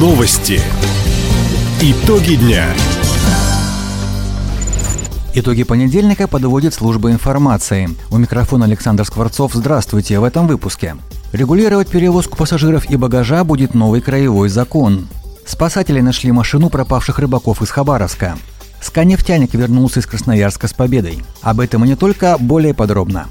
Новости. Итоги дня. Итоги понедельника подводит служба информации. У микрофона Александр Скворцов. Здравствуйте в этом выпуске. Регулировать перевозку пассажиров и багажа будет новый краевой закон. Спасатели нашли машину пропавших рыбаков из Хабаровска. Сканефтяник вернулся из Красноярска с победой. Об этом и не только, более подробно.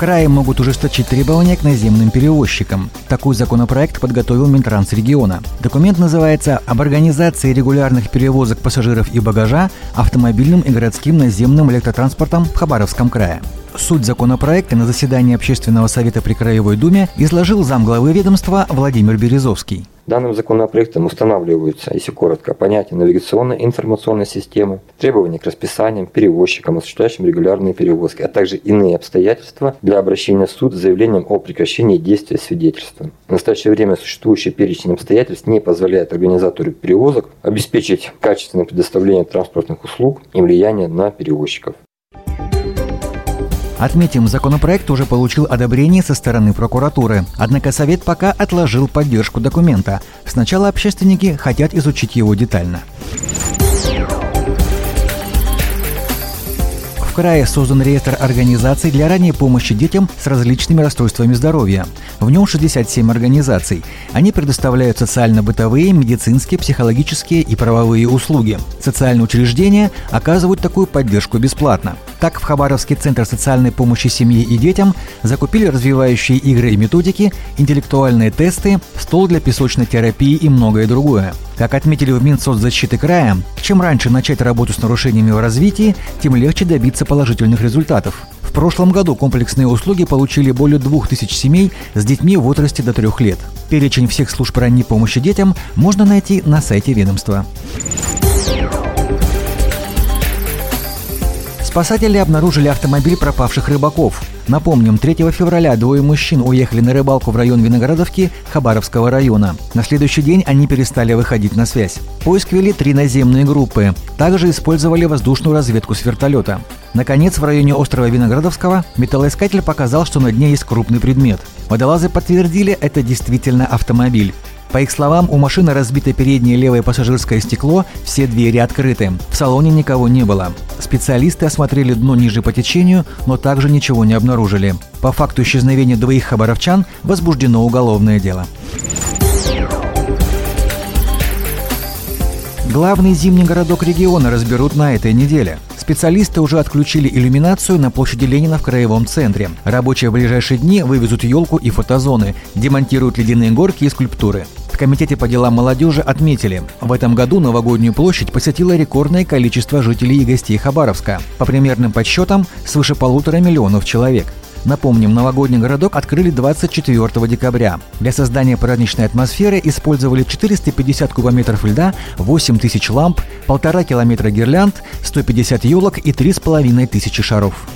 Крае могут ужесточить требования к наземным перевозчикам. Такой законопроект подготовил Минтранс региона. Документ называется «Об организации регулярных перевозок пассажиров и багажа автомобильным и городским наземным электротранспортом в Хабаровском крае». Суть законопроекта на заседании Общественного совета при Краевой Думе изложил замглавы ведомства Владимир Березовский. Данным законопроектом устанавливаются, если коротко, понятия навигационной информационной системы, требования к расписаниям, перевозчикам, осуществляющим регулярные перевозки, а также иные обстоятельства для обращения в суд с заявлением о прекращении действия свидетельства. В настоящее время существующий перечень обстоятельств не позволяет организатору перевозок обеспечить качественное предоставление транспортных услуг и влияние на перевозчиков. Отметим, законопроект уже получил одобрение со стороны прокуратуры. Однако Совет пока отложил поддержку документа. Сначала общественники хотят изучить его детально. В крае создан реестр организаций для ранней помощи детям с различными расстройствами здоровья. В нем 67 организаций. Они предоставляют социально-бытовые, медицинские, психологические и правовые услуги. Социальные учреждения оказывают такую поддержку бесплатно. Так, в Хабаровский центр социальной помощи семье и детям закупили развивающие игры и методики, интеллектуальные тесты, стол для песочной терапии и многое другое. Как отметили в Минсоцзащиты края, чем раньше начать работу с нарушениями в развитии, тем легче добиться положительных результатов. В прошлом году комплексные услуги получили более 2000 семей с детьми в возрасте до 3 лет. Перечень всех служб ранней помощи детям можно найти на сайте ведомства. Спасатели обнаружили автомобиль пропавших рыбаков. Напомним, 3 февраля двое мужчин уехали на рыбалку в район Виноградовки Хабаровского района. На следующий день они перестали выходить на связь. Поиск вели три наземные группы. Также использовали воздушную разведку с вертолета. Наконец, в районе острова Виноградовского металлоискатель показал, что на дне есть крупный предмет. Водолазы подтвердили, это действительно автомобиль. По их словам, у машины разбито переднее левое пассажирское стекло, все двери открыты. В салоне никого не было. Специалисты осмотрели дно ниже по течению, но также ничего не обнаружили. По факту исчезновения двоих хабаровчан возбуждено уголовное дело. Главный зимний городок региона разберут на этой неделе. Специалисты уже отключили иллюминацию на площади Ленина в краевом центре. Рабочие в ближайшие дни вывезут елку и фотозоны, демонтируют ледяные горки и скульптуры. Комитете по делам молодежи отметили, в этом году новогоднюю площадь посетило рекордное количество жителей и гостей Хабаровска. По примерным подсчетам, свыше полутора миллионов человек. Напомним, новогодний городок открыли 24 декабря. Для создания праздничной атмосферы использовали 450 кубометров льда, 8 тысяч ламп, полтора километра гирлянд, 150 елок и 3,5 тысячи шаров.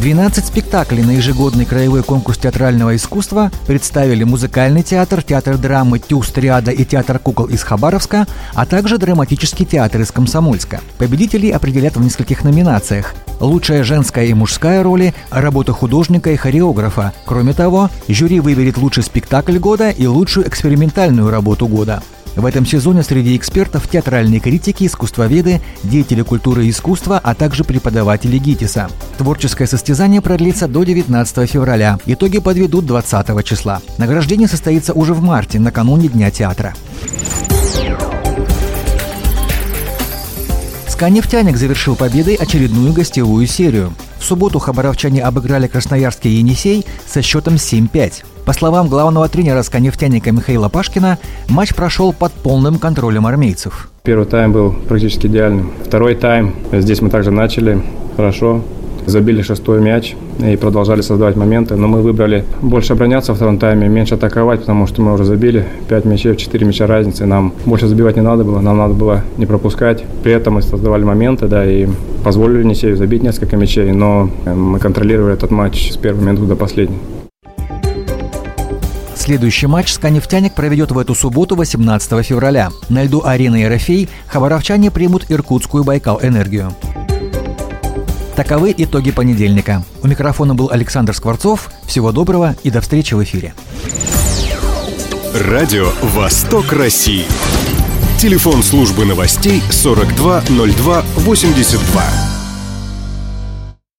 12 спектаклей на ежегодный краевой конкурс театрального искусства представили музыкальный театр, театр драмы «Тюст Триада» и театр кукол из Хабаровска, а также драматический театр из Комсомольска. Победителей определят в нескольких номинациях. Лучшая женская и мужская роли, работа художника и хореографа. Кроме того, жюри выберет лучший спектакль года и лучшую экспериментальную работу года. В этом сезоне среди экспертов театральные критики, искусствоведы, деятели культуры и искусства, а также преподаватели ГИТИСа. Творческое состязание продлится до 19 февраля. Итоги подведут 20 числа. Награждение состоится уже в марте, накануне Дня театра. «Сканефтяник» завершил победой очередную гостевую серию. В субботу хабаровчане обыграли красноярский «Енисей» со счетом 7-5. По словам главного тренера «Сканефтяника» Михаила Пашкина, матч прошел под полным контролем армейцев. Первый тайм был практически идеальным. Второй тайм, здесь мы также начали хорошо, забили шестой мяч и продолжали создавать моменты. Но мы выбрали больше обороняться во втором тайме, меньше атаковать, потому что мы уже забили 5 мячей, 4 мяча разницы. Нам больше забивать не надо было, нам надо было не пропускать. При этом мы создавали моменты, да, и позволили Несею забить несколько мячей, но мы контролировали этот матч с первого минуты до последнего. Следующий матч «Сканефтяник» проведет в эту субботу 18 февраля. На льду арены «Ерофей» хабаровчане примут иркутскую «Байкал-энергию». Таковы итоги понедельника. У микрофона был Александр Скворцов. Всего доброго и до встречи в эфире. Радио «Восток России». Телефон службы новостей 420282.